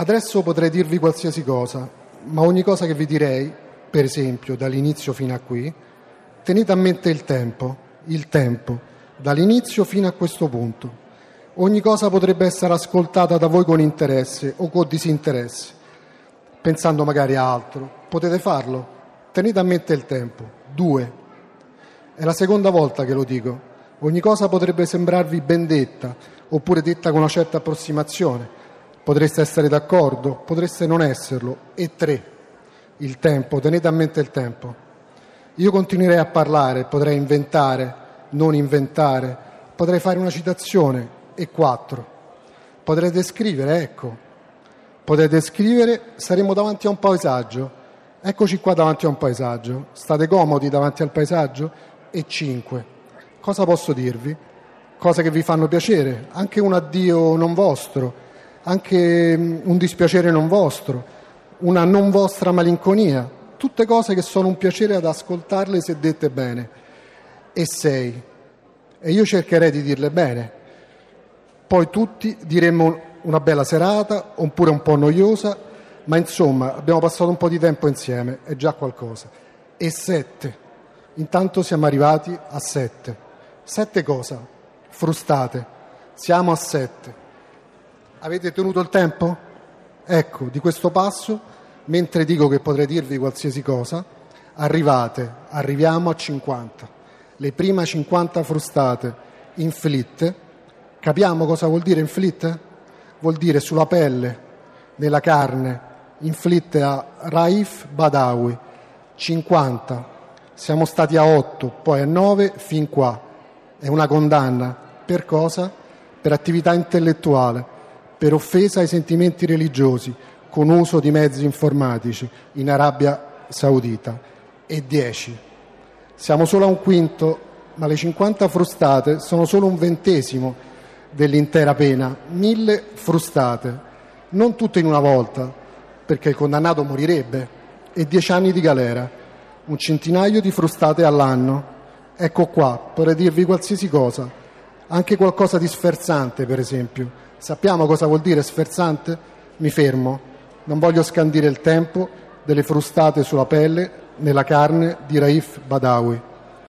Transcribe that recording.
Adesso potrei dirvi qualsiasi cosa, ma ogni cosa che vi direi, per esempio dall'inizio fino a qui, tenete a mente il tempo, il tempo, dall'inizio fino a questo punto. Ogni cosa potrebbe essere ascoltata da voi con interesse o con disinteresse, pensando magari a altro. Potete farlo? Tenete a mente il tempo. Due. È la seconda volta che lo dico. Ogni cosa potrebbe sembrarvi ben detta, oppure detta con una certa approssimazione Potreste essere d'accordo, potreste non esserlo. E tre, il tempo, tenete a mente il tempo. Io continuerei a parlare, potrei inventare, non inventare, potrei fare una citazione. E quattro, potrei descrivere, ecco, potrei descrivere, saremo davanti a un paesaggio. Eccoci qua davanti a un paesaggio. State comodi davanti al paesaggio? E cinque, cosa posso dirvi? Cose che vi fanno piacere, anche un addio non vostro anche mm, un dispiacere non vostro, una non vostra malinconia, tutte cose che sono un piacere ad ascoltarle se dette bene. E sei. E io cercherei di dirle bene. Poi tutti diremmo una bella serata, oppure un po' noiosa, ma insomma abbiamo passato un po' di tempo insieme, è già qualcosa. E sette. Intanto siamo arrivati a sette. Sette cosa? Frustate. Siamo a sette. Avete tenuto il tempo? Ecco, di questo passo, mentre dico che potrei dirvi qualsiasi cosa, arrivate, arriviamo a 50. Le prime 50 frustate inflitte. Capiamo cosa vuol dire inflitte? Vuol dire sulla pelle, nella carne, inflitte a Raif Badawi. 50. Siamo stati a 8, poi a 9, fin qua. È una condanna. Per cosa? Per attività intellettuale per offesa ai sentimenti religiosi con uso di mezzi informatici in Arabia Saudita. E 10. Siamo solo a un quinto, ma le 50 frustate sono solo un ventesimo dell'intera pena, mille frustate, non tutte in una volta, perché il condannato morirebbe, e dieci anni di galera, un centinaio di frustate all'anno. Ecco qua, potrei dirvi qualsiasi cosa, anche qualcosa di sferzante, per esempio Sappiamo cosa vuol dire sferzante? Mi fermo. Non voglio scandire il tempo delle frustate sulla pelle, nella carne di Raif Badawi.